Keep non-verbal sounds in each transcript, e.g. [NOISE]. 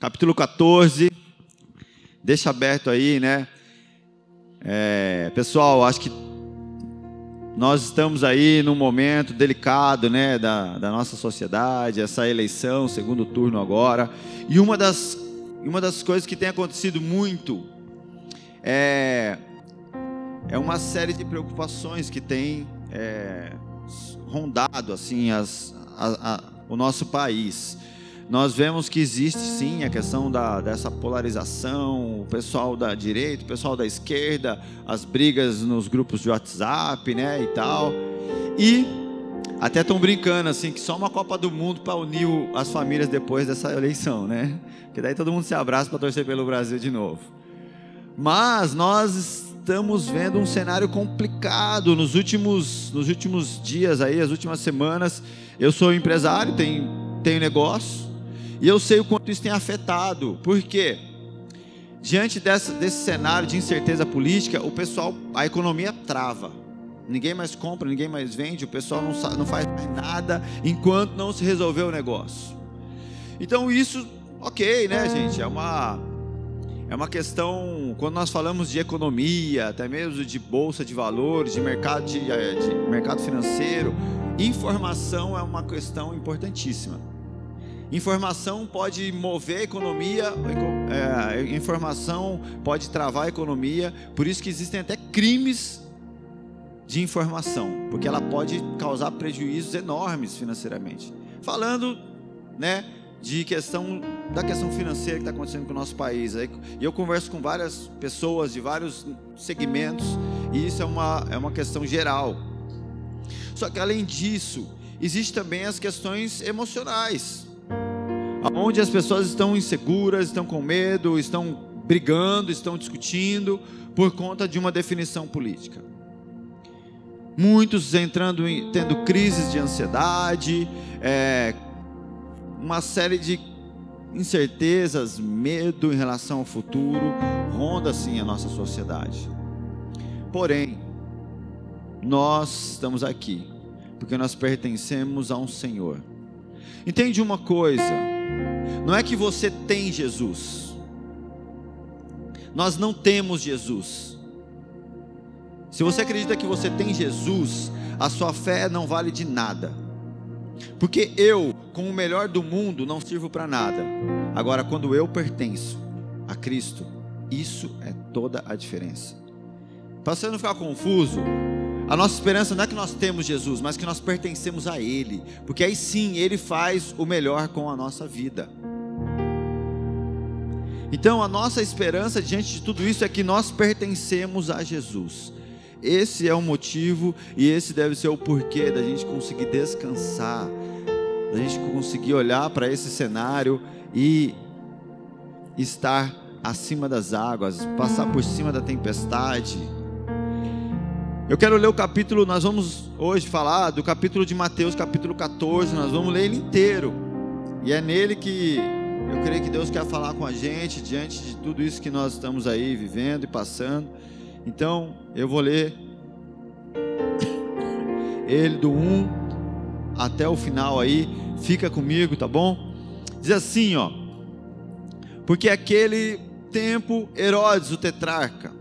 capítulo 14. Deixa aberto aí, né? É, pessoal, acho que nós estamos aí num momento delicado, né, da, da nossa sociedade, essa eleição, segundo turno agora. E uma das, uma das coisas que tem acontecido muito é, é uma série de preocupações que tem é, rondado assim as, a, a, o nosso país. Nós vemos que existe sim a questão da, dessa polarização, o pessoal da direita, o pessoal da esquerda, as brigas nos grupos de WhatsApp, né, e tal. E até estão brincando assim que só uma Copa do Mundo para unir as famílias depois dessa eleição, né? Que daí todo mundo se abraça para torcer pelo Brasil de novo. Mas nós estamos vendo um cenário complicado nos últimos, nos últimos dias aí, as últimas semanas. Eu sou empresário, tenho, tenho negócio, e eu sei o quanto isso tem afetado. Por quê? Diante dessa, desse cenário de incerteza política, o pessoal, a economia trava. Ninguém mais compra, ninguém mais vende, o pessoal não, não faz mais nada enquanto não se resolver o negócio. Então isso, ok, né, gente? É uma é uma questão, quando nós falamos de economia, até mesmo de bolsa de valores, de mercado, de, eh, de mercado financeiro, informação é uma questão importantíssima. Informação pode mover a economia, é, informação pode travar a economia, por isso que existem até crimes de informação, porque ela pode causar prejuízos enormes financeiramente. Falando, né, de questão da questão financeira que está acontecendo com o nosso país. E eu converso com várias pessoas de vários segmentos e isso é uma, é uma questão geral. Só que além disso, existe também as questões emocionais, onde as pessoas estão inseguras, estão com medo, estão brigando, estão discutindo por conta de uma definição política. Muitos entrando em, tendo crises de ansiedade, é, uma série de incertezas, medo em relação ao futuro, ronda assim a nossa sociedade. Porém, nós estamos aqui porque nós pertencemos a um Senhor. Entende uma coisa? Não é que você tem Jesus. Nós não temos Jesus. Se você acredita que você tem Jesus, a sua fé não vale de nada. Porque eu, com o melhor do mundo, não sirvo para nada. Agora, quando eu pertenço a Cristo, isso é toda a diferença. Para você não ficar confuso, a nossa esperança não é que nós temos Jesus, mas que nós pertencemos a Ele, porque aí sim Ele faz o melhor com a nossa vida. Então, a nossa esperança diante de tudo isso é que nós pertencemos a Jesus. Esse é o motivo e esse deve ser o porquê da gente conseguir descansar, da gente conseguir olhar para esse cenário e estar acima das águas, passar por cima da tempestade. Eu quero ler o capítulo, nós vamos hoje falar do capítulo de Mateus, capítulo 14, nós vamos ler ele inteiro. E é nele que eu creio que Deus quer falar com a gente diante de tudo isso que nós estamos aí vivendo e passando. Então, eu vou ler [COUGHS] ele do 1 até o final aí. Fica comigo, tá bom? Diz assim, ó. Porque aquele tempo Herodes, o tetrarca,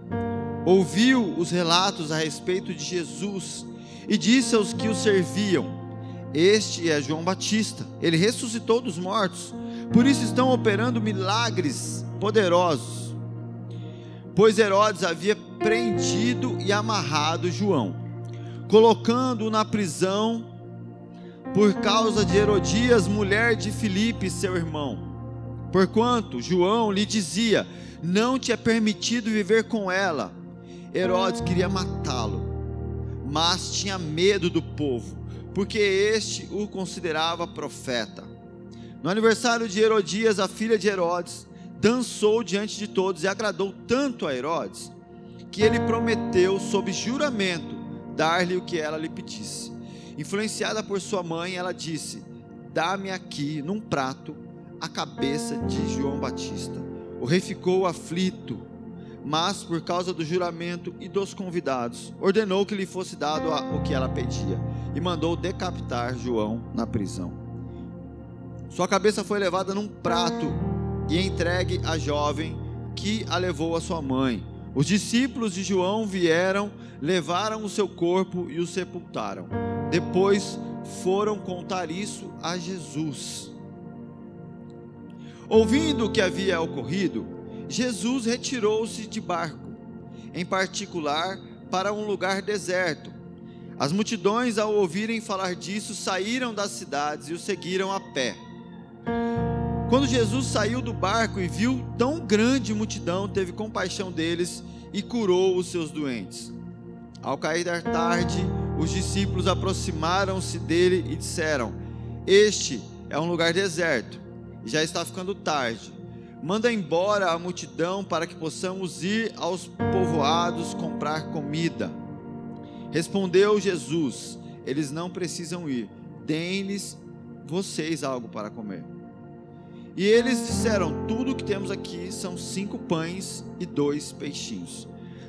ouviu os relatos a respeito de Jesus e disse aos que o serviam: Este é João Batista, ele ressuscitou dos mortos, por isso estão operando milagres poderosos. Pois Herodes havia prendido e amarrado João, colocando-o na prisão por causa de Herodias, mulher de Filipe, seu irmão. Porquanto João lhe dizia: Não te é permitido viver com ela. Herodes queria matá-lo, mas tinha medo do povo, porque este o considerava profeta. No aniversário de Herodias, a filha de Herodes, dançou diante de todos e agradou tanto a Herodes, que ele prometeu, sob juramento, dar-lhe o que ela lhe pedisse. Influenciada por sua mãe, ela disse: Dá-me aqui, num prato, a cabeça de João Batista. O rei ficou aflito, mas por causa do juramento e dos convidados, ordenou que lhe fosse dado o que ela pedia e mandou decapitar João na prisão. Sua cabeça foi levada num prato e entregue à jovem que a levou à sua mãe. Os discípulos de João vieram, levaram o seu corpo e o sepultaram. Depois foram contar isso a Jesus. Ouvindo o que havia ocorrido, Jesus retirou-se de barco, em particular para um lugar deserto. As multidões, ao ouvirem falar disso, saíram das cidades e o seguiram a pé. Quando Jesus saiu do barco e viu tão grande multidão, teve compaixão deles e curou os seus doentes. Ao cair da tarde, os discípulos aproximaram-se dele e disseram: Este é um lugar deserto e já está ficando tarde. Manda embora a multidão para que possamos ir aos povoados comprar comida. Respondeu Jesus: Eles não precisam ir, deem-lhes vocês algo para comer. E eles disseram: Tudo o que temos aqui são cinco pães e dois peixinhos.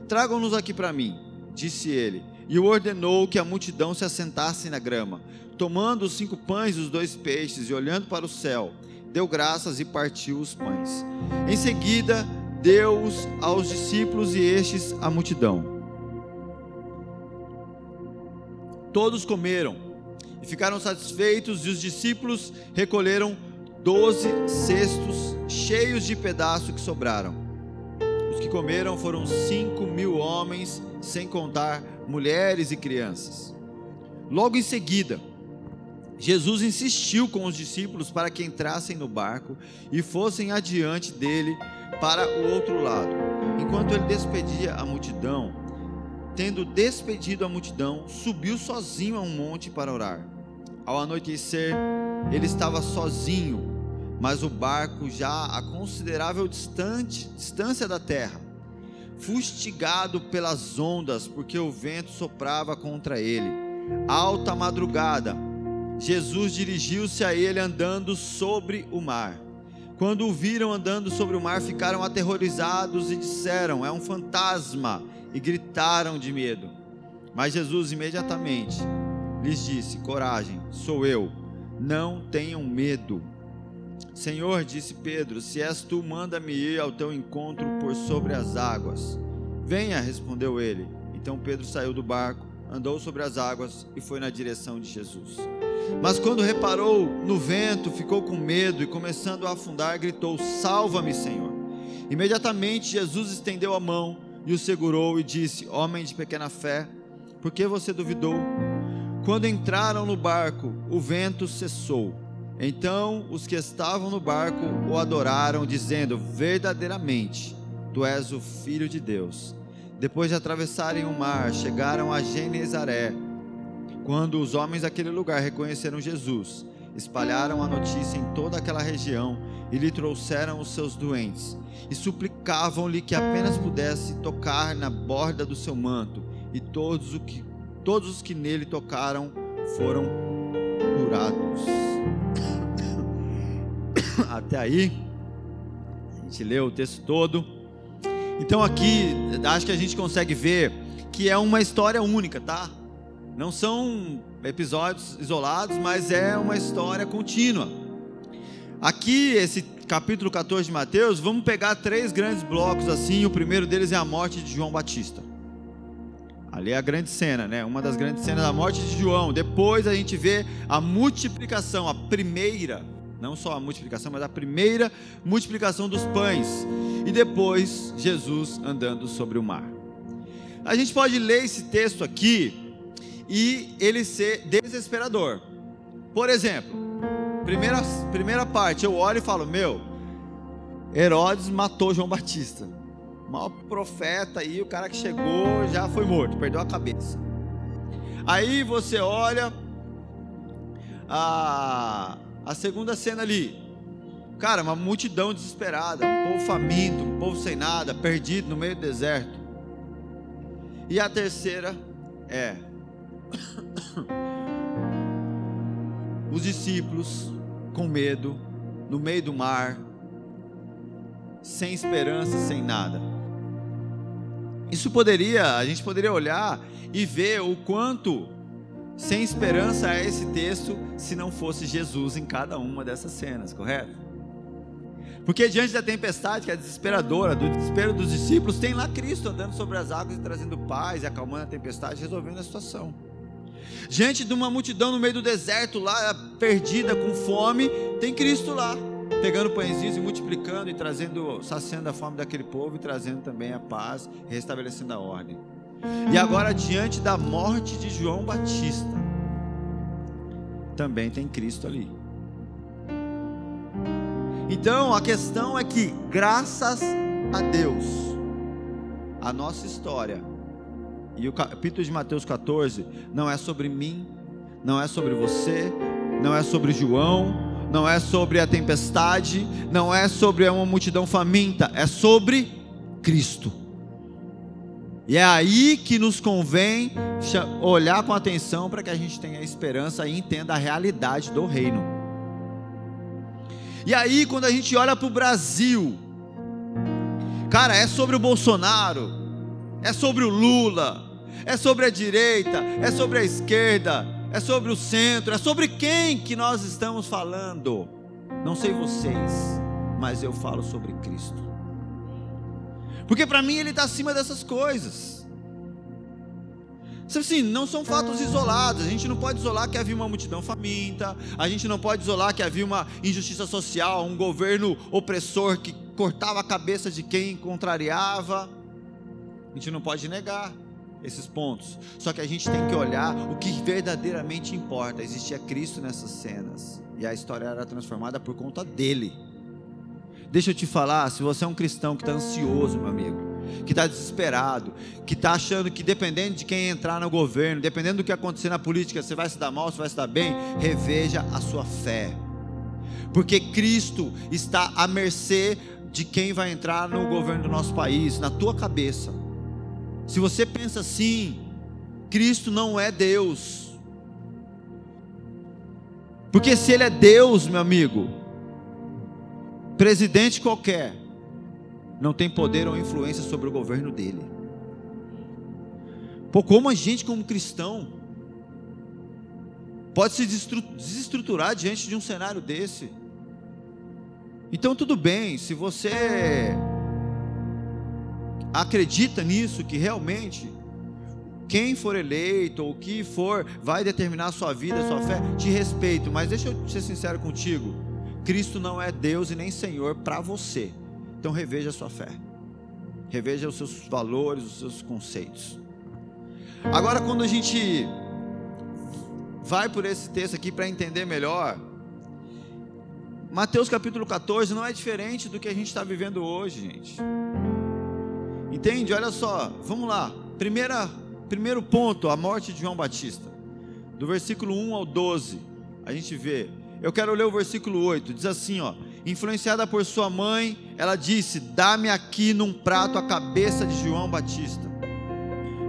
Tragam-nos aqui para mim, disse ele, e ordenou que a multidão se assentasse na grama. Tomando os cinco pães e os dois peixes e olhando para o céu, deu graças e partiu os pães. Em seguida, deu-os aos discípulos e estes à multidão. Todos comeram e ficaram satisfeitos, e os discípulos recolheram doze cestos cheios de pedaços que sobraram. Os que comeram foram cinco mil homens, sem contar mulheres e crianças. Logo em seguida, Jesus insistiu com os discípulos para que entrassem no barco e fossem adiante dele para o outro lado. Enquanto ele despedia a multidão, tendo despedido a multidão, subiu sozinho a um monte para orar. Ao anoitecer, ele estava sozinho, mas o barco já a considerável distante, distância da terra, fustigado pelas ondas, porque o vento soprava contra ele. Alta madrugada, Jesus dirigiu-se a ele andando sobre o mar. Quando o viram andando sobre o mar, ficaram aterrorizados e disseram: É um fantasma e gritaram de medo. Mas Jesus imediatamente lhes disse: Coragem, sou eu, não tenham medo. Senhor, disse Pedro, se és tu, manda-me ir ao teu encontro por sobre as águas. Venha, respondeu ele. Então Pedro saiu do barco, andou sobre as águas e foi na direção de Jesus. Mas quando reparou no vento, ficou com medo e, começando a afundar, gritou: Salva-me, Senhor. Imediatamente Jesus estendeu a mão e o segurou e disse: Homem de pequena fé, por que você duvidou? Quando entraram no barco, o vento cessou. Então os que estavam no barco o adoraram, dizendo: Verdadeiramente, tu és o Filho de Deus. Depois de atravessarem o mar, chegaram a Genezaré. Quando os homens daquele lugar reconheceram Jesus, espalharam a notícia em toda aquela região e lhe trouxeram os seus doentes e suplicavam-lhe que apenas pudesse tocar na borda do seu manto, e todos, o que, todos os que nele tocaram foram curados. [COUGHS] Até aí, a gente leu o texto todo. Então aqui, acho que a gente consegue ver que é uma história única, tá? Não são episódios isolados, mas é uma história contínua. Aqui, esse capítulo 14 de Mateus, vamos pegar três grandes blocos assim. O primeiro deles é a morte de João Batista. Ali é a grande cena, né? Uma das grandes cenas da morte de João. Depois a gente vê a multiplicação, a primeira, não só a multiplicação, mas a primeira multiplicação dos pães. E depois Jesus andando sobre o mar. A gente pode ler esse texto aqui e ele ser desesperador. Por exemplo, primeira, primeira parte, eu olho e falo: Meu, Herodes matou João Batista. O maior profeta aí, o cara que chegou já foi morto, perdeu a cabeça. Aí você olha a, a segunda cena ali. Cara, uma multidão desesperada, um povo faminto, um povo sem nada, perdido no meio do deserto. E a terceira é [COUGHS] os discípulos com medo, no meio do mar, sem esperança, sem nada. Isso poderia, a gente poderia olhar e ver o quanto sem esperança a esse texto se não fosse Jesus em cada uma dessas cenas, correto? Porque diante da tempestade, que é desesperadora, do desespero dos discípulos, tem lá Cristo andando sobre as águas e trazendo paz, e acalmando a tempestade, resolvendo a situação. Diante de uma multidão no meio do deserto, lá perdida, com fome, tem Cristo lá, pegando pãezinhos e multiplicando e trazendo, saciando a fome daquele povo e trazendo também a paz, restabelecendo a ordem. E agora, diante da morte de João Batista, também tem Cristo ali. Então, a questão é que, graças a Deus, a nossa história, e o capítulo de Mateus 14, não é sobre mim, não é sobre você, não é sobre João, não é sobre a tempestade, não é sobre uma multidão faminta, é sobre Cristo. E é aí que nos convém olhar com atenção para que a gente tenha esperança e entenda a realidade do reino. E aí, quando a gente olha para o Brasil, cara, é sobre o Bolsonaro, é sobre o Lula, é sobre a direita, é sobre a esquerda, é sobre o centro, é sobre quem que nós estamos falando. Não sei vocês, mas eu falo sobre Cristo. Porque para mim ele está acima dessas coisas. Assim, não são fatos isolados. A gente não pode isolar que havia uma multidão faminta. A gente não pode isolar que havia uma injustiça social, um governo opressor que cortava a cabeça de quem contrariava. A gente não pode negar esses pontos. Só que a gente tem que olhar o que verdadeiramente importa. Existia Cristo nessas cenas. E a história era transformada por conta dele. Deixa eu te falar, se você é um cristão que está ansioso, meu amigo, que está desesperado, que está achando que dependendo de quem entrar no governo, dependendo do que acontecer na política, você vai se dar mal, você vai se dar bem, reveja a sua fé. Porque Cristo está à mercê de quem vai entrar no governo do nosso país, na tua cabeça. Se você pensa assim, Cristo não é Deus. Porque se Ele é Deus, meu amigo, presidente qualquer não tem poder ou influência sobre o governo dele. Pô, como a gente, como cristão, pode se desestruturar diante de um cenário desse? Então, tudo bem, se você acredita nisso, que realmente quem for eleito ou o que for vai determinar a sua vida, a sua fé, te respeito, mas deixa eu ser sincero contigo. Cristo não é Deus e nem Senhor para você. Então reveja a sua fé. Reveja os seus valores, os seus conceitos. Agora, quando a gente vai por esse texto aqui para entender melhor, Mateus capítulo 14 não é diferente do que a gente está vivendo hoje, gente. Entende? Olha só, vamos lá. Primeira, primeiro ponto, a morte de João Batista. Do versículo 1 ao 12, a gente vê eu quero ler o versículo 8, diz assim, ó: Influenciada por sua mãe, ela disse: "Dá-me aqui num prato a cabeça de João Batista".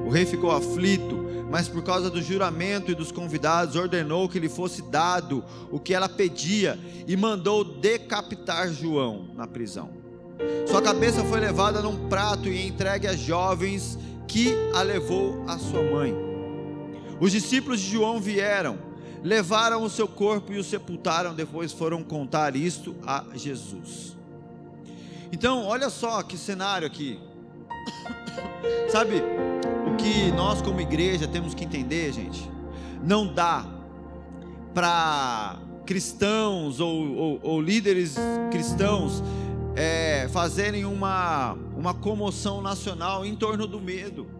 O rei ficou aflito, mas por causa do juramento e dos convidados, ordenou que lhe fosse dado o que ela pedia e mandou decapitar João na prisão. Sua cabeça foi levada num prato e entregue a jovens que a levou a sua mãe. Os discípulos de João vieram levaram o seu corpo e o sepultaram, depois foram contar isto a Jesus. Então, olha só que cenário aqui. [COUGHS] Sabe, o que nós como igreja temos que entender, gente? Não dá para cristãos ou, ou, ou, líderes cristãos é, fazerem uma, uma comoção nacional em torno do medo.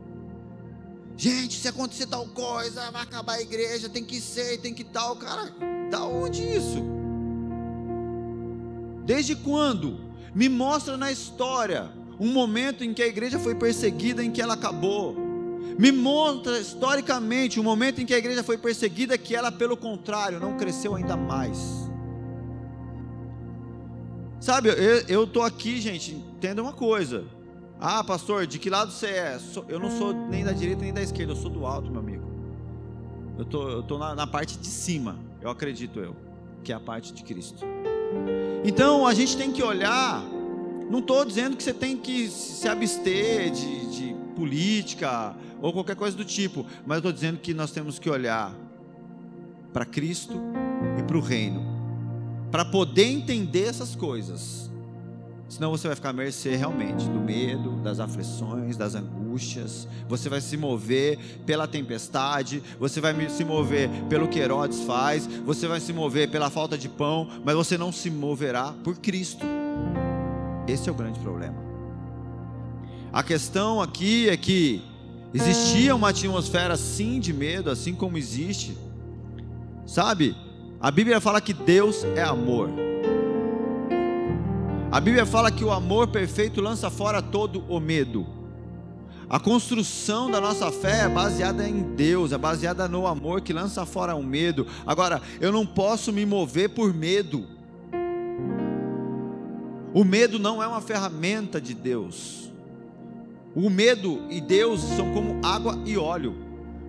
Gente, se acontecer tal coisa, vai acabar a igreja, tem que ser, tem que tal. Cara, da onde isso? Desde quando? Me mostra na história um momento em que a igreja foi perseguida, em que ela acabou. Me mostra historicamente um momento em que a igreja foi perseguida, que ela, pelo contrário, não cresceu ainda mais. Sabe, eu estou aqui, gente, entenda uma coisa. Ah, pastor, de que lado você é? Eu não sou nem da direita nem da esquerda, eu sou do alto, meu amigo. Eu tô, eu tô na, na parte de cima, eu acredito eu, que é a parte de Cristo. Então a gente tem que olhar. Não estou dizendo que você tem que se abster de, de política ou qualquer coisa do tipo, mas estou dizendo que nós temos que olhar para Cristo e para o reino, para poder entender essas coisas. Senão você vai ficar à mercê realmente do medo, das aflições, das angústias. Você vai se mover pela tempestade, você vai se mover pelo que Herodes faz, você vai se mover pela falta de pão, mas você não se moverá por Cristo. Esse é o grande problema. A questão aqui é que existia uma atmosfera sim de medo, assim como existe. Sabe? A Bíblia fala que Deus é amor. A Bíblia fala que o amor perfeito lança fora todo o medo. A construção da nossa fé é baseada em Deus, é baseada no amor que lança fora o medo. Agora, eu não posso me mover por medo. O medo não é uma ferramenta de Deus. O medo e Deus são como água e óleo,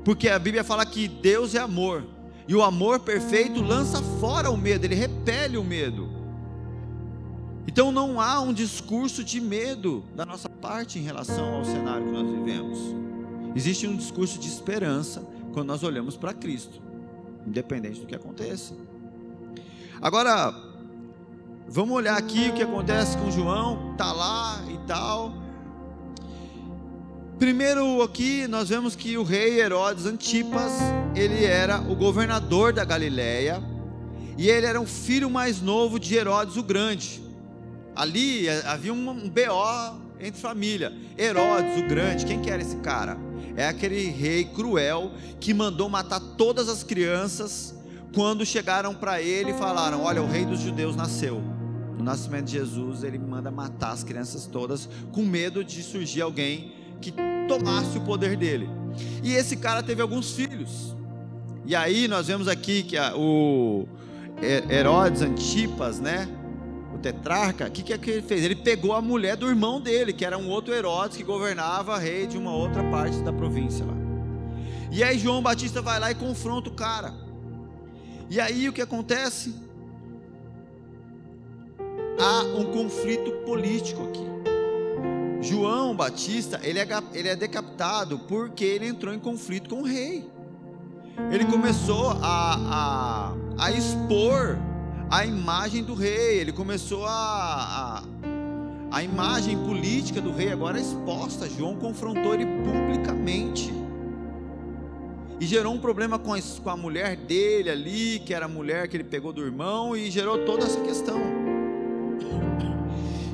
porque a Bíblia fala que Deus é amor, e o amor perfeito lança fora o medo, ele repele o medo. Então não há um discurso de medo da nossa parte em relação ao cenário que nós vivemos. Existe um discurso de esperança quando nós olhamos para Cristo, independente do que aconteça. Agora, Vamos olhar aqui o que acontece com João, tá lá e tal. Primeiro aqui nós vemos que o rei Herodes Antipas, ele era o governador da Galiléia e ele era o filho mais novo de Herodes o Grande. Ali eh, havia um BO entre família. Herodes o Grande, quem que era esse cara? É aquele rei cruel que mandou matar todas as crianças quando chegaram para ele e falaram: Olha, o rei dos judeus nasceu no nascimento de Jesus, ele manda matar as crianças todas, com medo de surgir alguém que tomasse o poder dele. E esse cara teve alguns filhos. E aí nós vemos aqui que a, o Herodes Antipas, né? O tetrarca, o que, que, é que ele fez? Ele pegou a mulher do irmão dele, que era um outro Herodes que governava rei de uma outra parte da província lá. E aí João Batista vai lá e confronta o cara. E aí o que acontece? há um conflito político aqui. João Batista, ele é, ele é decapitado porque ele entrou em conflito com o rei. Ele começou a, a, a expor a imagem do rei, ele começou a, a, a imagem política do rei agora é exposta. João confrontou ele publicamente. E gerou um problema com a, com a mulher dele ali, que era a mulher que ele pegou do irmão, e gerou toda essa questão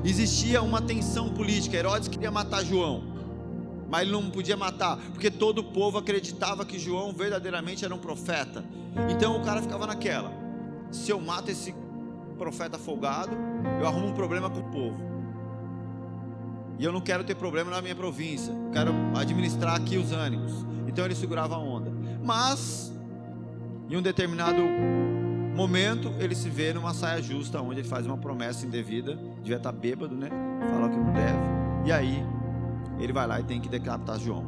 existia uma tensão política. Herodes queria matar João, mas ele não podia matar, porque todo o povo acreditava que João verdadeiramente era um profeta. Então o cara ficava naquela: se eu mato esse profeta folgado, eu arrumo um problema com o povo. E eu não quero ter problema na minha província, quero administrar aqui os ânimos. Então ele segurava a onda. Mas, em um determinado momento, ele se vê numa saia justa, onde ele faz uma promessa indevida, devia estar bêbado, né? Fala que não deve. E aí, ele vai lá e tem que decapitar João.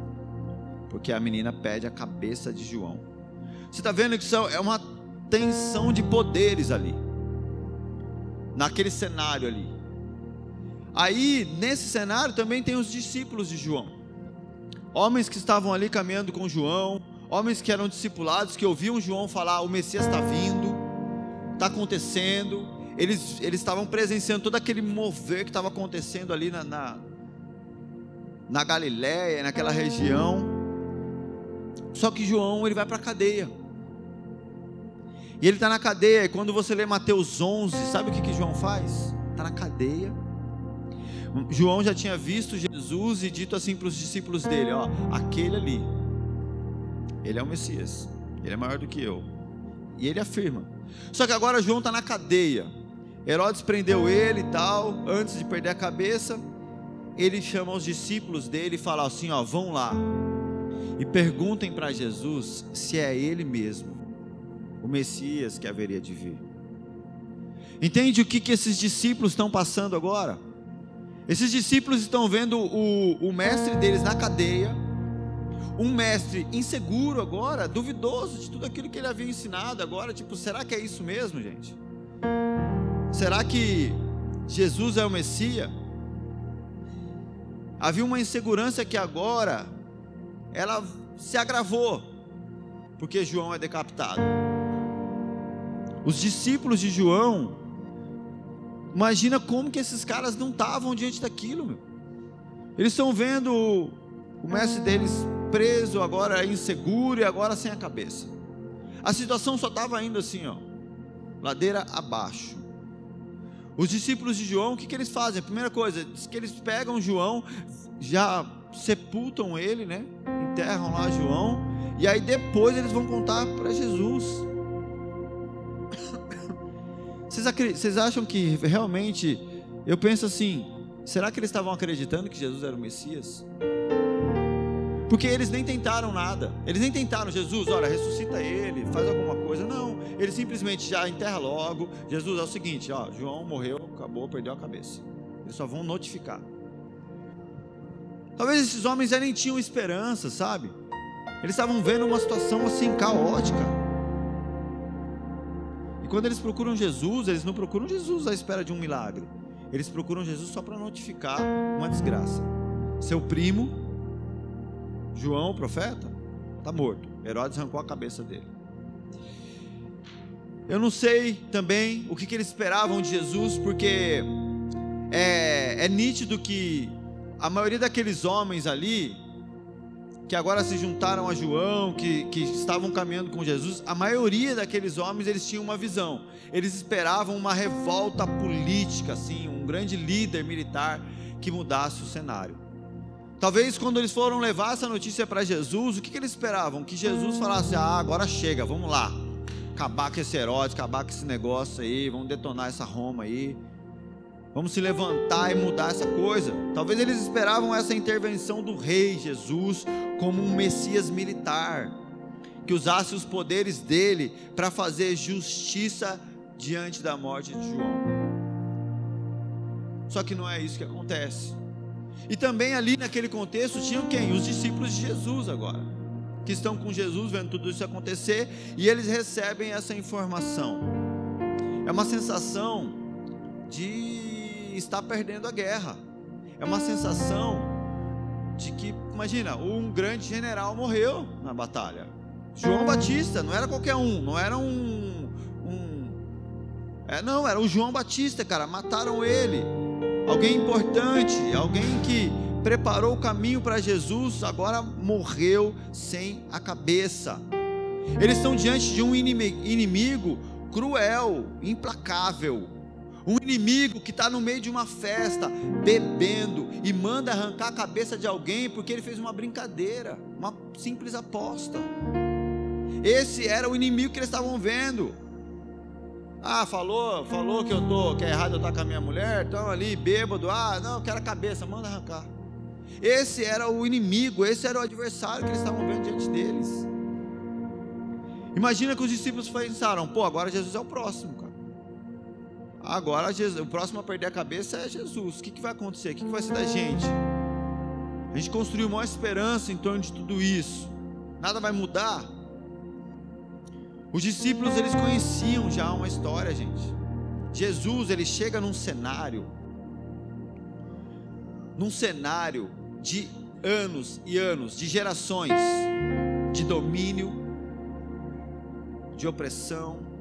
Porque a menina pede a cabeça de João. Você está vendo que isso é uma tensão de poderes ali. Naquele cenário ali. Aí, nesse cenário, também tem os discípulos de João. Homens que estavam ali caminhando com João, homens que eram discipulados, que ouviam João falar: o Messias está vindo está acontecendo. Eles, eles estavam presenciando todo aquele mover que estava acontecendo ali na, na, na Galiléia, naquela região. Só que João ele vai para a cadeia. E ele está na cadeia. E quando você lê Mateus 11, sabe o que, que João faz? Está na cadeia. João já tinha visto Jesus e dito assim para os discípulos dele: Ó, aquele ali, ele é o Messias, ele é maior do que eu. E ele afirma: só que agora João está na cadeia. Herodes prendeu ele e tal, antes de perder a cabeça. Ele chama os discípulos dele e fala assim: ó, vão lá e perguntem para Jesus se é ele mesmo, o Messias que haveria de vir. Entende o que, que esses discípulos estão passando agora? Esses discípulos estão vendo o, o mestre deles na cadeia, um mestre inseguro agora, duvidoso de tudo aquilo que ele havia ensinado agora, tipo, será que é isso mesmo, gente? Será que Jesus é o Messias? Havia uma insegurança que agora ela se agravou, porque João é decapitado. Os discípulos de João, imagina como que esses caras não estavam diante daquilo, meu. Eles estão vendo o mestre deles preso, agora inseguro e agora sem a cabeça. A situação só estava indo assim, ó, ladeira abaixo. Os discípulos de João, o que, que eles fazem? A primeira coisa, diz que eles pegam João, já sepultam ele, né? Enterram lá João, e aí depois eles vão contar para Jesus. Vocês, vocês acham que realmente, eu penso assim, será que eles estavam acreditando que Jesus era o Messias? Porque eles nem tentaram nada. Eles nem tentaram, Jesus, olha, ressuscita ele, faz alguma coisa. Não, ele simplesmente já enterra logo. Jesus é o seguinte, ó, João morreu, acabou, perdeu a cabeça. Eles só vão notificar. Talvez esses homens já nem tinham esperança, sabe? Eles estavam vendo uma situação assim caótica. Quando eles procuram Jesus, eles não procuram Jesus à espera de um milagre. Eles procuram Jesus só para notificar uma desgraça. Seu primo João, o profeta, está morto. Herodes arrancou a cabeça dele. Eu não sei também o que, que eles esperavam de Jesus, porque é, é nítido que a maioria daqueles homens ali, que agora se juntaram a João, que, que estavam caminhando com Jesus, a maioria daqueles homens eles tinham uma visão. Eles esperavam uma revolta política, assim, um grande líder militar que mudasse o cenário. Talvez quando eles foram levar essa notícia para Jesus, o que, que, eles esperavam? Que Jesus falasse: Ah, agora chega, vamos lá. Acabar com esse Herodes, acabar com esse negócio aí, vamos detonar essa Roma aí. Vamos se levantar e mudar essa coisa. Talvez eles esperavam essa intervenção do rei Jesus como um Messias militar, que usasse os poderes dele para fazer justiça diante da morte de João. Só que não é isso que acontece. E também ali naquele contexto tinham quem? Os discípulos de Jesus agora, que estão com Jesus vendo tudo isso acontecer e eles recebem essa informação. É uma sensação de estar perdendo a guerra. É uma sensação de que, imagina, um grande general morreu na batalha. João Batista, não era qualquer um, não era um, um é, não, era o João Batista, cara, mataram ele alguém importante, alguém que preparou o caminho para Jesus, agora morreu sem a cabeça. Eles estão diante de um inimigo cruel, implacável. Um inimigo que está no meio de uma festa, bebendo, e manda arrancar a cabeça de alguém porque ele fez uma brincadeira, uma simples aposta. Esse era o inimigo que eles estavam vendo. Ah, falou, falou que eu tô, que é errado eu estar com a minha mulher, estão ali bêbado. Ah, não, eu quero a cabeça, manda arrancar. Esse era o inimigo, esse era o adversário que eles estavam vendo diante deles. Imagina que os discípulos pensaram: pô, agora Jesus é o próximo. Agora o próximo a perder a cabeça é Jesus. O que, que vai acontecer? O que, que vai ser da gente? A gente construiu uma esperança em torno de tudo isso. Nada vai mudar. Os discípulos eles conheciam já uma história, gente. Jesus ele chega num cenário, num cenário de anos e anos, de gerações, de domínio, de opressão.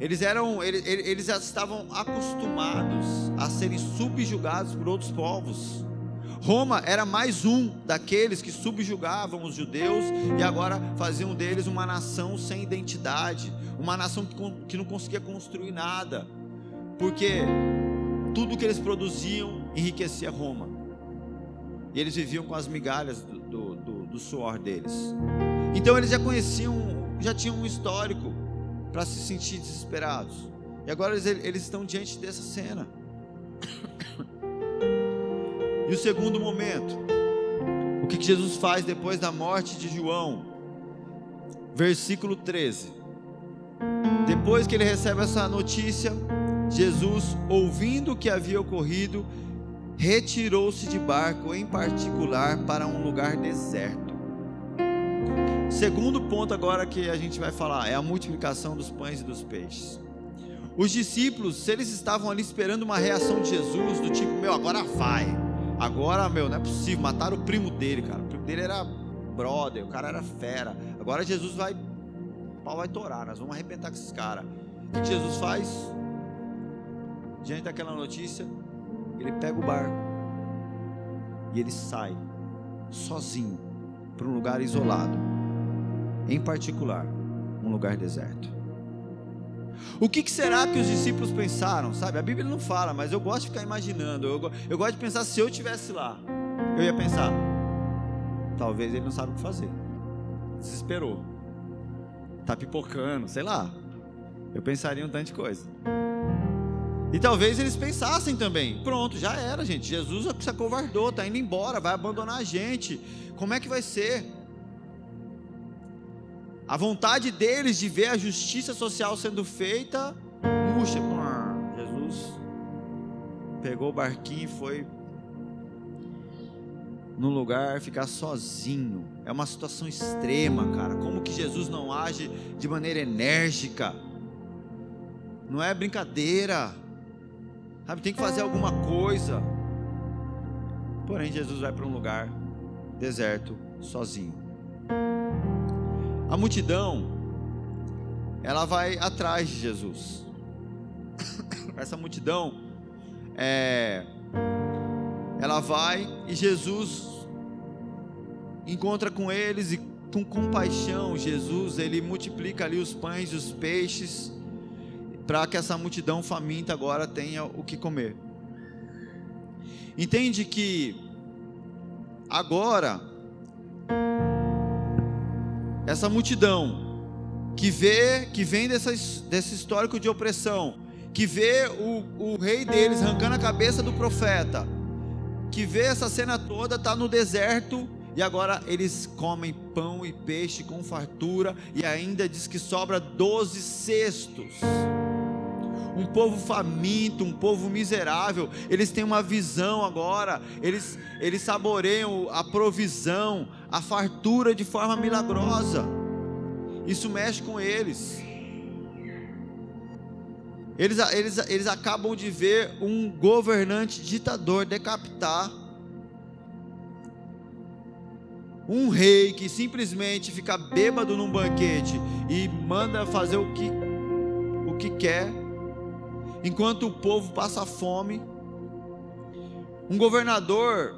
Eles eram, eles, eles estavam acostumados a serem subjugados por outros povos. Roma era mais um daqueles que subjugavam os judeus e agora faziam deles uma nação sem identidade, uma nação que não conseguia construir nada, porque tudo que eles produziam enriquecia Roma, e eles viviam com as migalhas do, do, do, do suor deles. Então eles já conheciam, já tinham um histórico para se sentir desesperados, e agora eles, eles estão diante dessa cena. E o segundo momento, o que Jesus faz depois da morte de João? Versículo 13. Depois que ele recebe essa notícia, Jesus, ouvindo o que havia ocorrido, retirou-se de barco, em particular, para um lugar deserto. Segundo ponto agora que a gente vai falar é a multiplicação dos pães e dos peixes. Os discípulos, se eles estavam ali esperando uma reação de Jesus, do tipo, meu, agora vai, Agora, meu, não é possível. Mataram o primo dele, cara. O primo dele era brother, o cara era fera. Agora Jesus vai pau vai torar, nós vamos arrebentar com esses caras. O que Jesus faz? Diante daquela notícia, ele pega o barco e ele sai sozinho para um lugar isolado, em particular, um lugar deserto. O que, que, será que os discípulos pensaram? Sabe, a Bíblia não fala, mas eu gosto de ficar imaginando. Eu, eu gosto de pensar se eu estivesse lá, eu ia pensar: talvez ele não sabe o que fazer. Desesperou, tá pipocando, sei lá. Eu pensaria um tanto de coisa. E talvez eles pensassem também: pronto, já era, gente. Jesus se acovardou, está indo embora, vai abandonar a gente. Como é que vai ser? A vontade deles de ver a justiça social sendo feita, puxa, Jesus pegou o barquinho e foi num lugar ficar sozinho. É uma situação extrema, cara. Como que Jesus não age de maneira enérgica? Não é brincadeira. Sabe, tem que fazer alguma coisa. Porém, Jesus vai para um lugar deserto, sozinho. A multidão, ela vai atrás de Jesus. [COUGHS] Essa multidão, é, ela vai e Jesus encontra com eles e com compaixão, Jesus, ele multiplica ali os pães e os peixes para que essa multidão faminta agora tenha o que comer. Entende que agora essa multidão que vê, que vem dessa, desse histórico de opressão, que vê o, o rei deles arrancando a cabeça do profeta, que vê essa cena toda, está no deserto e agora eles comem pão e peixe com fartura e ainda diz que sobra doze cestos um povo faminto, um povo miserável. Eles têm uma visão agora, eles, eles saboreiam a provisão, a fartura de forma milagrosa. Isso mexe com eles. Eles, eles, eles acabam de ver um governante ditador decapitar um rei que simplesmente fica bêbado num banquete e manda fazer o que, o que quer enquanto o povo passa fome. Um governador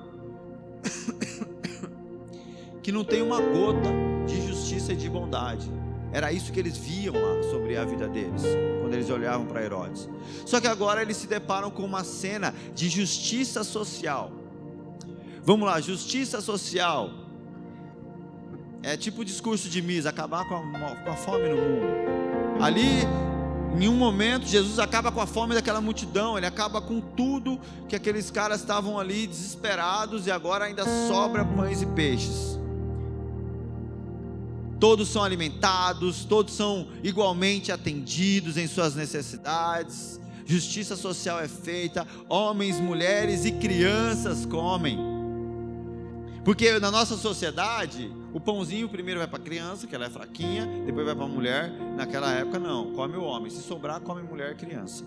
[COUGHS] que não tem uma gota de justiça e de bondade. Era isso que eles viam lá sobre a vida deles, quando eles olhavam para Herodes. Só que agora eles se deparam com uma cena de justiça social. Vamos lá, justiça social. É tipo o discurso de Mises, acabar com a, com a fome no mundo. Ali em um momento, Jesus acaba com a fome daquela multidão, ele acaba com tudo que aqueles caras estavam ali desesperados e agora ainda sobra pães e peixes. Todos são alimentados, todos são igualmente atendidos em suas necessidades. Justiça social é feita, homens, mulheres e crianças comem. Porque na nossa sociedade, o pãozinho primeiro vai para a criança, que ela é fraquinha, depois vai para a mulher. Naquela época, não, come o homem. Se sobrar, come mulher e criança.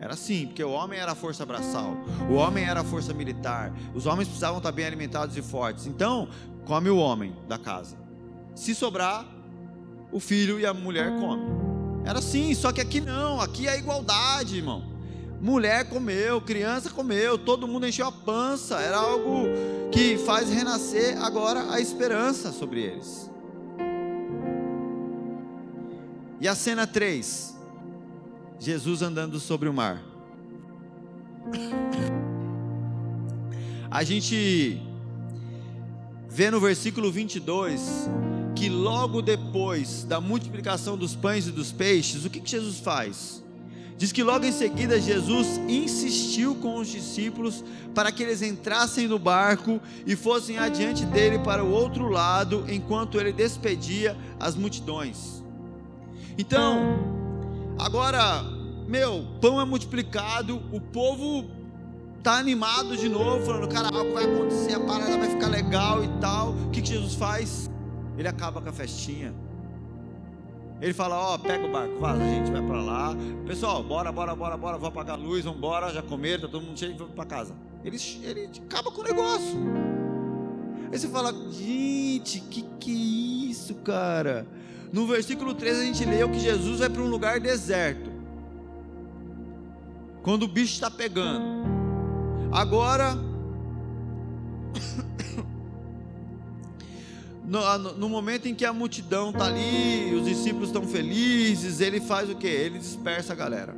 Era assim, porque o homem era a força braçal, o homem era a força militar, os homens precisavam estar bem alimentados e fortes. Então, come o homem da casa. Se sobrar, o filho e a mulher comem. Era assim, só que aqui não, aqui é igualdade, irmão. Mulher comeu, criança comeu, todo mundo encheu a pança. Era algo que faz renascer agora a esperança sobre eles. E a cena 3: Jesus andando sobre o mar. A gente vê no versículo 22 que logo depois da multiplicação dos pães e dos peixes, o que, que Jesus faz? Diz que logo em seguida Jesus insistiu com os discípulos para que eles entrassem no barco e fossem adiante dele para o outro lado, enquanto ele despedia as multidões. Então, agora, meu, pão é multiplicado, o povo está animado de novo, falando: cara, algo vai acontecer, a parada vai ficar legal e tal. O que, que Jesus faz? Ele acaba com a festinha. Ele fala: Ó, oh, pega o barco, vaza, a gente vai para lá. Pessoal, bora, bora, bora, bora, vou apagar a luz, vamos já comeram, tá todo mundo cheio, vamos para casa. Ele, ele acaba com o negócio. Aí você fala: Gente, que que é isso, cara? No versículo 13 a gente leu que Jesus vai para um lugar deserto. Quando o bicho está pegando. Agora, no, no, momento em que a multidão está ali, os discípulos estão felizes, ele faz o que? Ele dispersa a galera.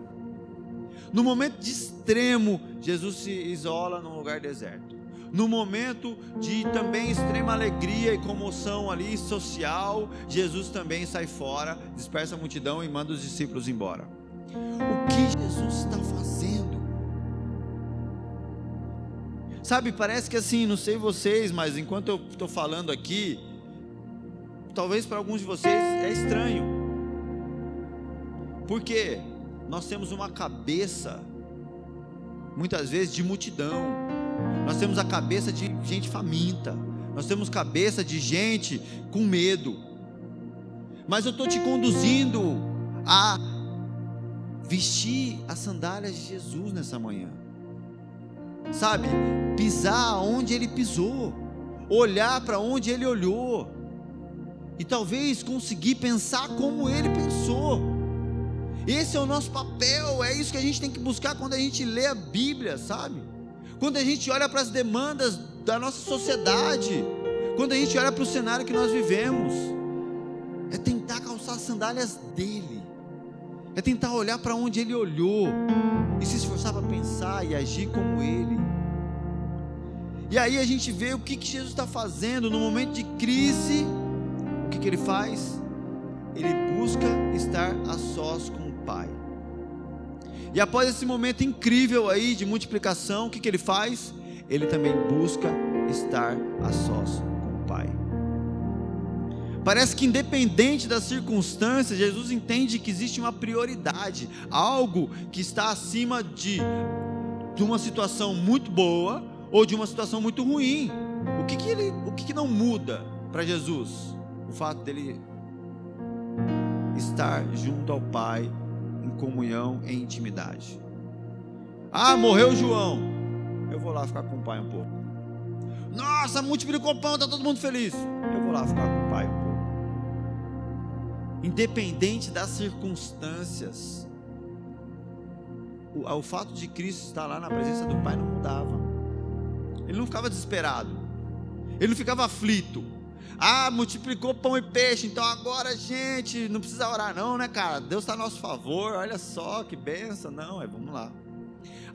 No momento de extremo, Jesus se isola num lugar deserto. No momento de também extrema alegria e comoção ali social, Jesus também sai fora, dispersa a multidão e manda os discípulos embora. O que Jesus está fazendo? Sabe, parece que assim, não sei vocês, mas enquanto eu estou falando aqui, talvez para alguns de vocês é estranho. Porque nós temos uma cabeça, muitas vezes, de multidão nós temos a cabeça de gente faminta. Nós temos cabeça de gente com medo. Mas eu estou te conduzindo a vestir as sandálias de Jesus nessa manhã. Sabe? Pisar onde ele pisou. Olhar para onde ele olhou. E talvez conseguir pensar como ele pensou. Esse é o nosso papel, é isso que a gente tem que buscar quando a gente lê a Bíblia, sabe? quando a gente olha para as demandas da nossa sociedade, quando a gente olha para o cenário que nós vivemos, é tentar calçar as sandálias dele, é tentar olhar para onde ele olhou e se esforçar para pensar e agir como ele. E aí a gente vê o que, que Jesus está fazendo no momento de crise, que, que ele faz? Ele busca estar a sós com o Pai. E após esse momento incrível aí de multiplicação, o que, que ele faz? Ele também busca estar a sós com o Pai. Parece que independente das circunstâncias, Jesus entende que existe uma prioridade, algo que está acima de, de uma situação muito boa ou de uma situação muito ruim. O que, que, ele, o que, que não muda para Jesus? O fato dele estar junto ao Pai em comunhão, em intimidade. Ah, morreu João. Eu vou lá ficar com o pai um pouco. Nossa, multiplicou o pão, está todo mundo feliz. Eu vou lá ficar com o pai um pouco. Independente das circunstâncias, o, o fato de Cristo estar lá na presença do Pai não mudava. Ele não ficava desesperado. Ele não ficava aflito. Ah, multiplicou pão e peixe, então agora, gente, não precisa orar, não, né, cara? Deus está a nosso favor, olha só que benção. Não, é, vamos lá.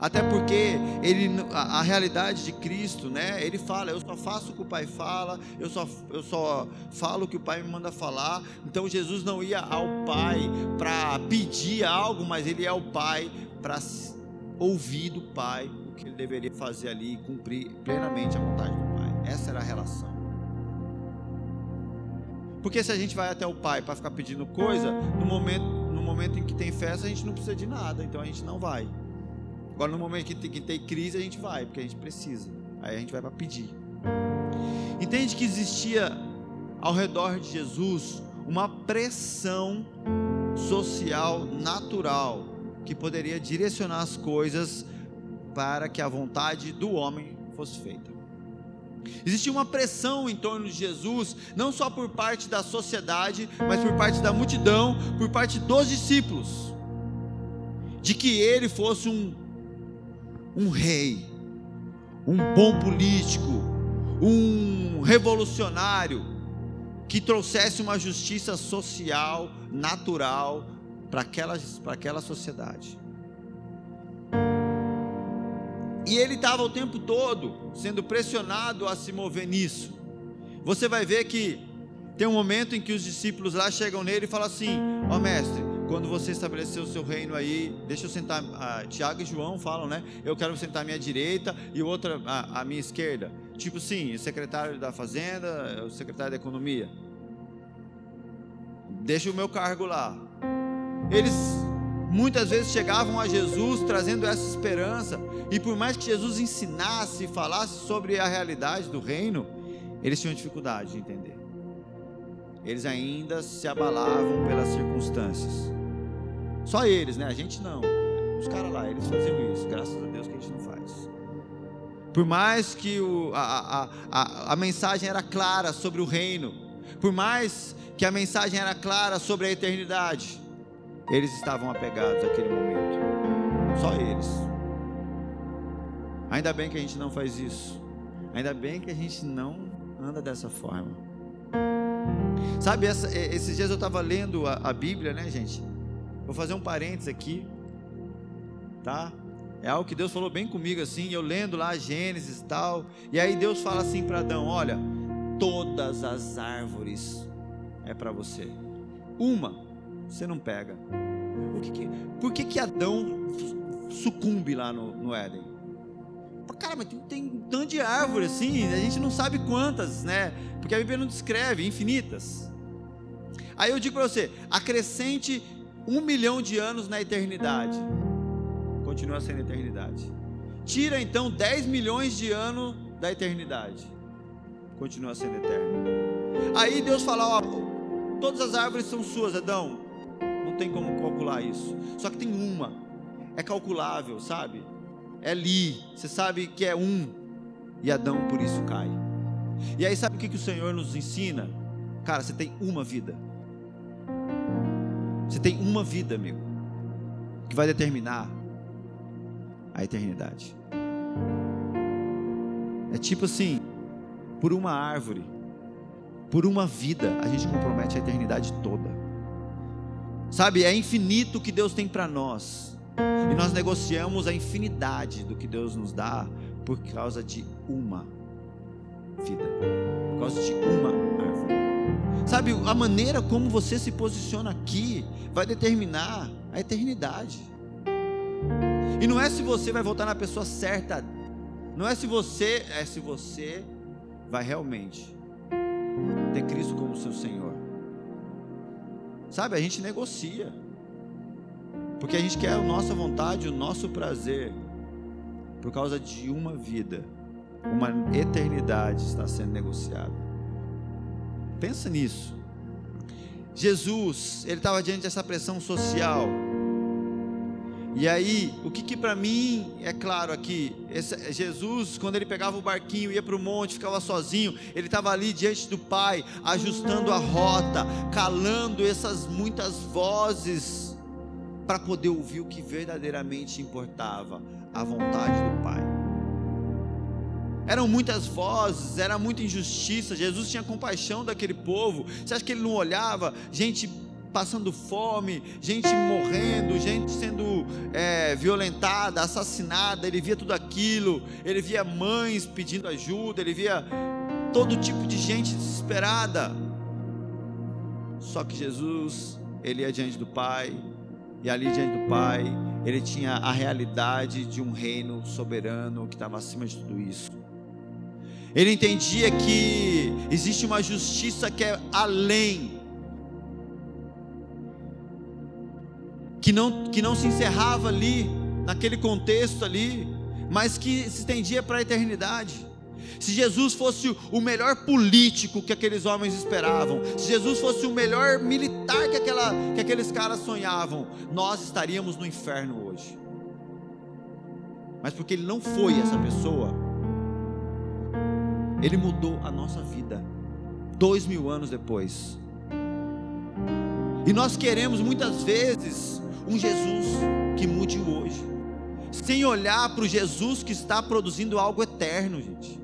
Até porque ele, a, a, realidade de Cristo, né? Ele fala, eu só faço o que o Pai fala, eu só, eu só falo o que o Pai me manda falar. Então Jesus não ia ao Pai para pedir algo, mas ele ia ao Pai para ouvir do Pai o que ele deveria fazer ali e cumprir plenamente a vontade do Pai. Porque se a gente vai até o pai para ficar pedindo coisa, no momento, no momento em que tem festa, a gente não precisa de nada, então a gente não vai. Agora, no momento que tem, que tem crise, a gente vai, porque a gente precisa. Aí a gente vai para pedir. Entende que existia ao redor de Jesus uma pressão social natural que poderia direcionar as coisas para que a vontade do homem fosse feita. Existia uma pressão em torno de Jesus, não só por parte da sociedade, mas por parte da multidão, por parte dos discípulos, de que ele fosse um, um rei, um bom político, um revolucionário, que trouxesse uma justiça social, natural, para aquela, para aquela sociedade. E ele estava o tempo todo sendo pressionado a se mover nisso. Você vai ver que tem um momento em que os discípulos lá chegam nele e falam assim: Ó oh, mestre, quando você estabeleceu o seu reino aí, deixa eu sentar. Ah, Tiago e João falam, né? Eu quero sentar à minha direita e o outro à, à minha esquerda. Tipo sim, o secretário da Fazenda, o secretário da Economia. Deixa o meu cargo lá. Eles muitas vezes chegavam a Jesus trazendo essa esperança, e por mais que Jesus ensinasse e falasse sobre a realidade do reino, eles tinham dificuldade de entender. Eles ainda se abalavam pelas circunstâncias. Só eles, né? A gente não. Os caras lá, eles faziam isso. Graças a Deus que a gente não faz. Por mais que o, a, a, a, a mensagem era clara sobre o reino, Por mais que a mensagem era clara sobre a eternidade, eles estavam apegados àquele momento. Só eles. Ainda bem que a gente não faz isso. Ainda bem que a gente não anda dessa forma. Sabe, essa, esses dias eu estava lendo a, a Bíblia, né, gente? Vou fazer um parênteses aqui, tá? É algo que Deus falou bem comigo assim, eu lendo lá Gênesis e tal. E aí Deus fala assim para Adão: Olha, todas as árvores é para você. Uma você não pega. Que que, por que, que Adão sucumbe lá no, no Éden? Cara, mas tem, tem um tanto de árvore assim, a gente não sabe quantas, né? Porque a Bíblia não descreve, infinitas. Aí eu digo para você: acrescente um milhão de anos na eternidade, continua sendo eternidade. Tira então 10 milhões de anos da eternidade, continua sendo eterno. Aí Deus fala: ó, todas as árvores são suas, Adão. Tem como calcular isso. Só que tem uma, é calculável, sabe? É ali, você sabe que é um, e Adão por isso cai. E aí sabe o que, que o Senhor nos ensina? Cara, você tem uma vida. Você tem uma vida, amigo, que vai determinar a eternidade. É tipo assim, por uma árvore, por uma vida, a gente compromete a eternidade toda. Sabe, é infinito o que Deus tem para nós. E nós negociamos a infinidade do que Deus nos dá por causa de uma vida, por causa de uma árvore. Sabe, a maneira como você se posiciona aqui vai determinar a eternidade. E não é se você vai voltar na pessoa certa, não é se você, é se você vai realmente ter Cristo como seu Senhor. Sabe, a gente negocia. Porque a gente quer a nossa vontade, o nosso prazer, por causa de uma vida, uma eternidade está sendo negociada. Pensa nisso. Jesus, ele estava diante dessa pressão social. E aí, o que, que para mim é claro aqui, esse, Jesus, quando ele pegava o barquinho, ia para o monte, ficava sozinho, ele estava ali diante do Pai, ajustando a rota, calando essas muitas vozes para poder ouvir o que verdadeiramente importava, a vontade do Pai. Eram muitas vozes, era muita injustiça. Jesus tinha compaixão daquele povo. Você acha que ele não olhava gente passando fome, gente morrendo, gente sendo é, violentada, assassinada? Ele via tudo aquilo. Ele via mães pedindo ajuda. Ele via todo tipo de gente desesperada. Só que Jesus, ele ia diante do Pai e ali diante do Pai, ele tinha a realidade de um reino soberano que estava acima de tudo isso. Ele entendia que existe uma justiça que é além, que não, que não se encerrava ali, naquele contexto ali, mas que se estendia para a eternidade. Se Jesus fosse o melhor político que aqueles homens esperavam, se Jesus fosse o melhor militar que, aquela, que aqueles caras sonhavam, nós estaríamos no inferno hoje. Mas porque ele não foi essa pessoa, ele mudou a nossa vida, dois mil anos depois. E nós queremos muitas vezes um Jesus que mude hoje, sem olhar para o Jesus que está produzindo algo eterno, gente.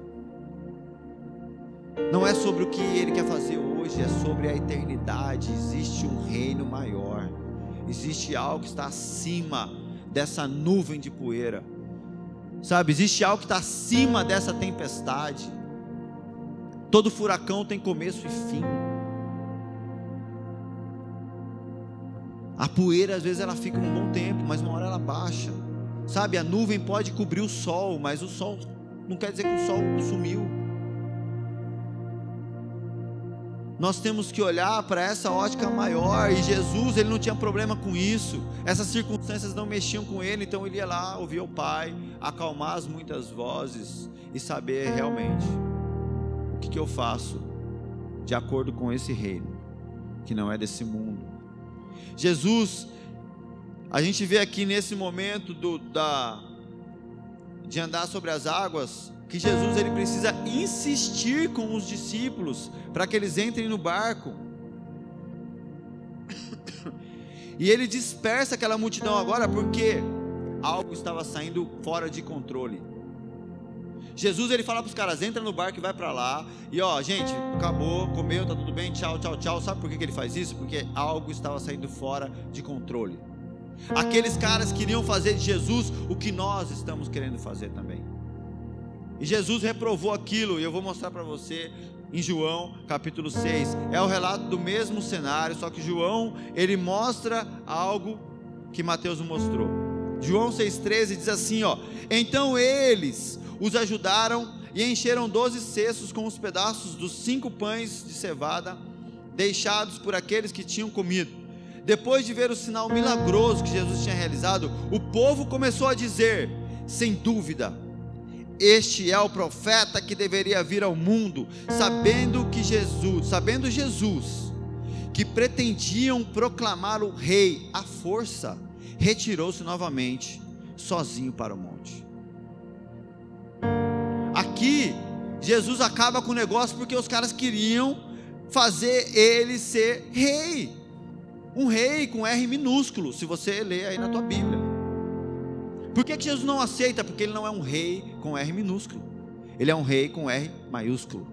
Não é sobre o que ele quer fazer hoje, é sobre a eternidade. Existe um reino maior, existe algo que está acima dessa nuvem de poeira, sabe? Existe algo que está acima dessa tempestade. Todo furacão tem começo e fim. A poeira às vezes ela fica um bom tempo, mas uma hora ela baixa. Sabe, a nuvem pode cobrir o sol, mas o sol não quer dizer que o sol sumiu. nós temos que olhar para essa ótica maior. E Jesus, ele não tinha problema com isso. Essas circunstâncias não mexiam com ele, então ele ia lá ouvir o Pai, acalmar as muitas vozes e saber realmente o que, que eu faço de acordo com esse reino, que não é desse mundo. Jesus, a gente vê aqui nesse momento do, da, de andar sobre as águas, que Jesus ele precisa insistir com os discípulos para que eles entrem no barco. E ele dispersa aquela multidão agora porque algo estava saindo fora de controle. Jesus ele fala para os caras: entra no barco e vai para lá. E ó, gente, acabou, comeu, tá tudo bem, tchau, tchau, tchau. Sabe por que, que ele faz isso? Porque algo estava saindo fora de controle. Aqueles caras queriam fazer de Jesus o que nós estamos querendo fazer também. E Jesus reprovou aquilo, e eu vou mostrar para você em João capítulo 6. É o relato do mesmo cenário, só que João, ele mostra algo que Mateus mostrou. João 6,13 diz assim: ó, então eles os ajudaram e encheram doze cestos com os pedaços dos cinco pães de cevada deixados por aqueles que tinham comido. Depois de ver o sinal milagroso que Jesus tinha realizado, o povo começou a dizer: sem dúvida, este é o profeta que deveria vir ao mundo, sabendo que Jesus, sabendo Jesus, que pretendiam proclamar o rei à força, retirou-se novamente sozinho para o monte. Aqui Jesus acaba com o negócio porque os caras queriam fazer ele ser rei. Um rei com R minúsculo, se você ler aí na tua Bíblia. Por que, que Jesus não aceita? Porque ele não é um rei com R minúsculo. Ele é um rei com R maiúsculo.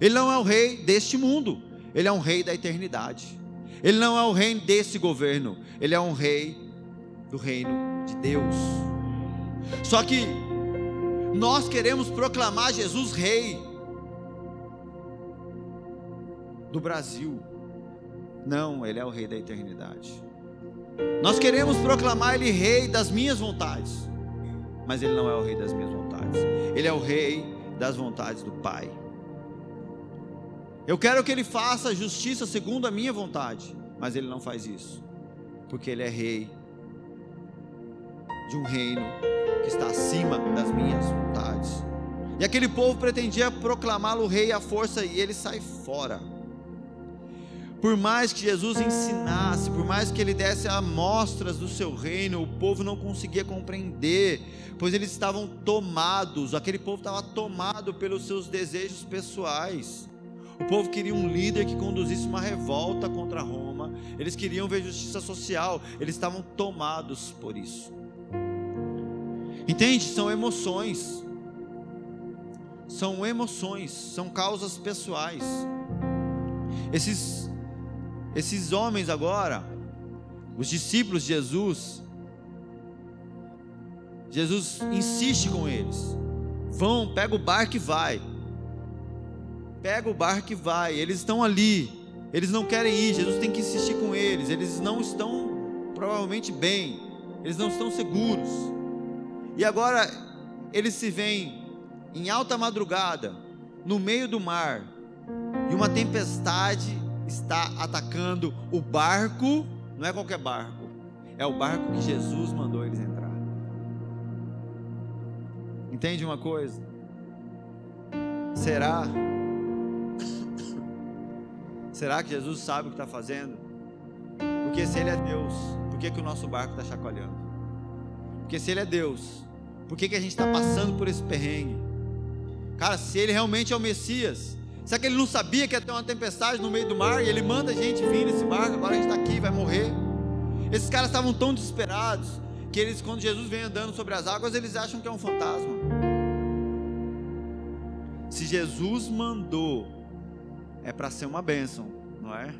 Ele não é o rei deste mundo. Ele é um rei da eternidade. Ele não é o rei desse governo. Ele é um rei do reino de Deus. Só que nós queremos proclamar Jesus rei do Brasil. Não, ele é o rei da eternidade. Nós queremos proclamar Ele rei das minhas vontades, mas Ele não é o rei das minhas vontades, Ele é o rei das vontades do Pai. Eu quero que Ele faça justiça segundo a minha vontade, mas Ele não faz isso, porque Ele é rei de um reino que está acima das minhas vontades. E aquele povo pretendia proclamá-lo rei à força e ele sai fora. Por mais que Jesus ensinasse, por mais que ele desse amostras do seu reino, o povo não conseguia compreender, pois eles estavam tomados, aquele povo estava tomado pelos seus desejos pessoais. O povo queria um líder que conduzisse uma revolta contra Roma, eles queriam ver justiça social, eles estavam tomados por isso. Entende? São emoções, são emoções, são causas pessoais. Esses esses homens agora, os discípulos de Jesus, Jesus insiste com eles: vão, pega o barco e vai. Pega o barco e vai. Eles estão ali, eles não querem ir. Jesus tem que insistir com eles. Eles não estão provavelmente bem, eles não estão seguros. E agora eles se veem em alta madrugada, no meio do mar, e uma tempestade está atacando o barco, não é qualquer barco, é o barco que Jesus mandou eles entrar. Entende uma coisa? Será? Será que Jesus sabe o que está fazendo? Porque se Ele é Deus, por que, que o nosso barco está chacoalhando? Porque se Ele é Deus, por que, que a gente está passando por esse perrengue? Cara, se Ele realmente é o Messias, Será que ele não sabia que ia ter uma tempestade no meio do mar e ele manda a gente vir nesse barco? Agora a gente está aqui, vai morrer. Esses caras estavam tão desesperados que eles, quando Jesus vem andando sobre as águas, eles acham que é um fantasma. Se Jesus mandou, é para ser uma bênção, não é?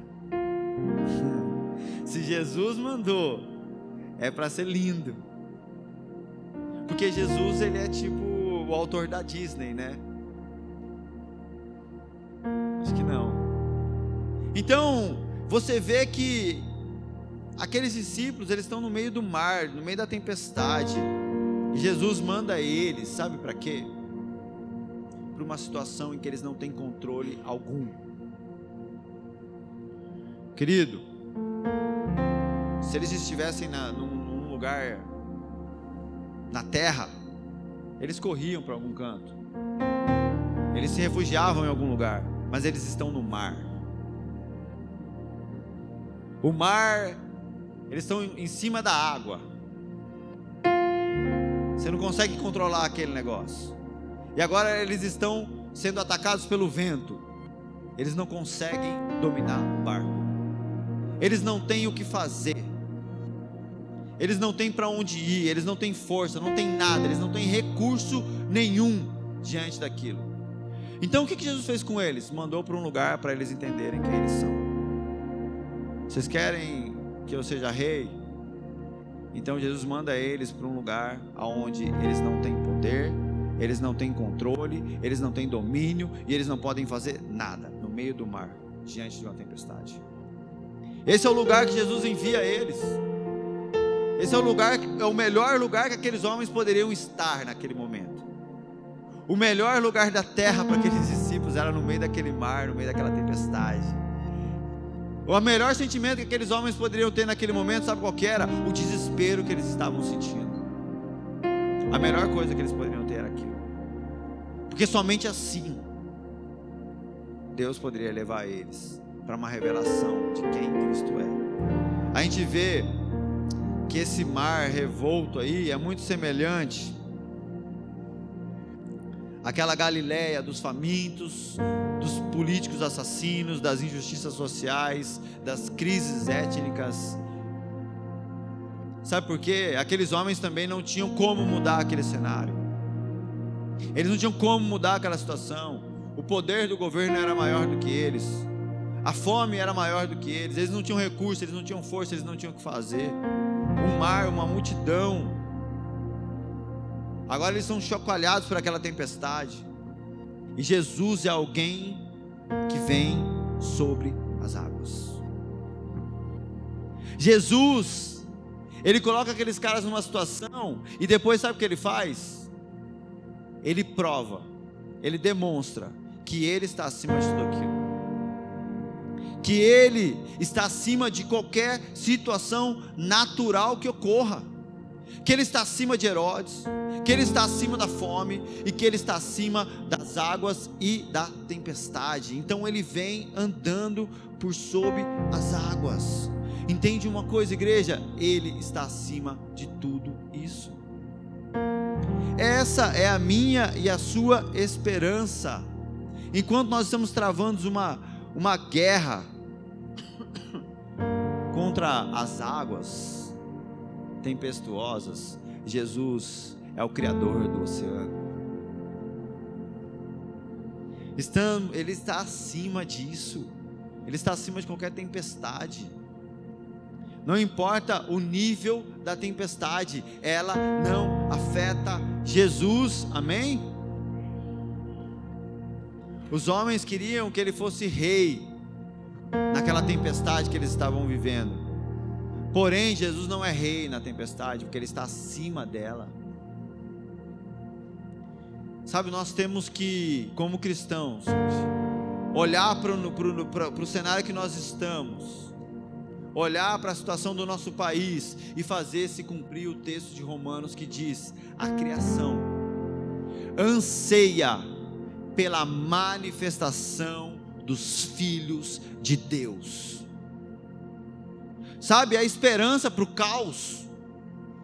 [LAUGHS] Se Jesus mandou, é para ser lindo. Porque Jesus, ele é tipo o autor da Disney, né? Acho que não. Então, você vê que aqueles discípulos, eles estão no meio do mar, no meio da tempestade. E Jesus manda eles, sabe para quê? Para uma situação em que eles não têm controle algum. Querido, se eles estivessem na, num, num lugar na terra, eles corriam para algum canto. Eles se refugiavam em algum lugar mas eles estão no mar. O mar, eles estão em cima da água. Você não consegue controlar aquele negócio. E agora eles estão sendo atacados pelo vento. Eles não conseguem dominar o barco. Eles não têm o que fazer. Eles não têm para onde ir, eles não têm força, não têm nada, eles não têm recurso nenhum diante daquilo. Então o que, que Jesus fez com eles? Mandou para um lugar para eles entenderem quem eles são. Vocês querem que eu seja rei? Então Jesus manda eles para um lugar onde eles não têm poder, eles não têm controle, eles não têm domínio e eles não podem fazer nada no meio do mar, diante de uma tempestade. Esse é o lugar que Jesus envia eles. Esse é o lugar, é o melhor lugar que aqueles homens poderiam estar naquele momento. O melhor lugar da terra para aqueles discípulos era no meio daquele mar, no meio daquela tempestade. O melhor sentimento que aqueles homens poderiam ter naquele momento, sabe qual era? O desespero que eles estavam sentindo. A melhor coisa que eles poderiam ter era aquilo. Porque somente assim Deus poderia levar eles para uma revelação de quem Cristo é. A gente vê que esse mar revolto aí é muito semelhante àquela Galileia dos famintos, dos políticos assassinos, das injustiças sociais, das crises étnicas. Sabe por quê? Aqueles homens também não tinham como mudar aquele cenário. Eles não tinham como mudar aquela situação. O poder do governo era maior do que eles. A fome era maior do que eles. Eles não tinham recursos, eles não tinham força, eles não tinham o que fazer. Um mar, uma multidão. Agora eles são chacoalhados por aquela tempestade. E Jesus é alguém que vem sobre as águas. Jesus, ele coloca aqueles caras numa situação e depois sabe o que ele faz? Ele prova, ele demonstra que ele está acima de tudo aquilo. Que ele está acima de qualquer situação natural que ocorra. Que ele está acima de Herodes, que ele está acima da fome e que ele está acima das águas e da tempestade. Então ele vem andando por sob as águas. Entende uma coisa, igreja? Ele está acima de tudo isso. Essa é a minha e a sua esperança. Enquanto nós estamos travando uma, uma guerra contra as águas tempestuosas, Jesus é o Criador do oceano. Ele está acima disso, Ele está acima de qualquer tempestade. Não importa o nível da tempestade, ela não afeta Jesus, amém? Os homens queriam que ele fosse rei naquela tempestade que eles estavam vivendo. Porém, Jesus não é rei na tempestade, porque ele está acima dela. Sabe, nós temos que, como cristãos, olhar para o cenário que nós estamos, olhar para a situação do nosso país e fazer se cumprir o texto de Romanos que diz: a criação anseia pela manifestação dos filhos de Deus. Sabe, a esperança para o caos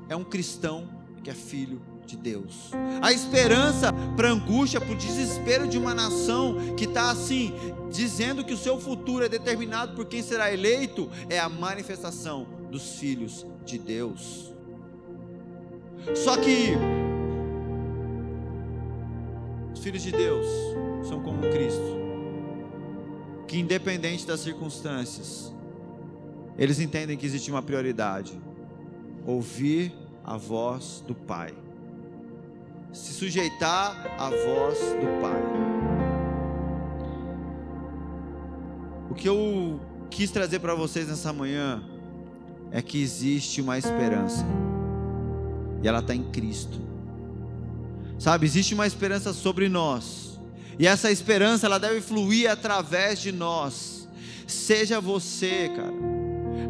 é um cristão que é filho de Deus. A esperança para a angústia, para o desespero de uma nação que está assim, dizendo que o seu futuro é determinado por quem será eleito, é a manifestação dos filhos de Deus. Só que filhos de Deus são como Cristo, que independente das circunstâncias, eles entendem que existe uma prioridade: ouvir a voz do Pai se sujeitar à voz do Pai. O que eu quis trazer para vocês nessa manhã é que existe uma esperança, e ela está em Cristo. Sabe, existe uma esperança sobre nós, e essa esperança ela deve fluir através de nós. Seja você, cara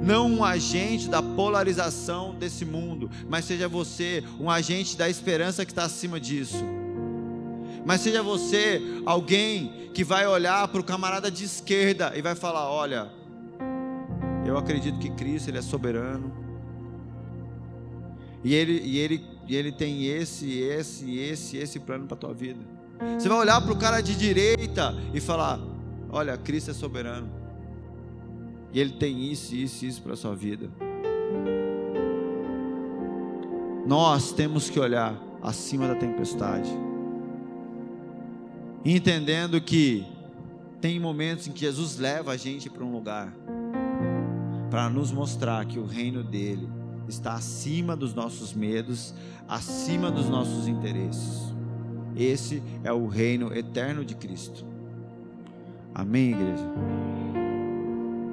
não um agente da polarização desse mundo, mas seja você um agente da esperança que está acima disso. Mas seja você alguém que vai olhar para o camarada de esquerda e vai falar: olha, eu acredito que Cristo ele é soberano. E ele, e ele E Ele tem esse, esse, esse, esse plano para a tua vida. Você vai olhar para o cara de direita e falar: Olha, Cristo é soberano. E Ele tem isso, isso, isso para a sua vida. Nós temos que olhar acima da tempestade, entendendo que tem momentos em que Jesus leva a gente para um lugar para nos mostrar que o reino dele está acima dos nossos medos, acima dos nossos interesses. Esse é o reino eterno de Cristo. Amém, igreja?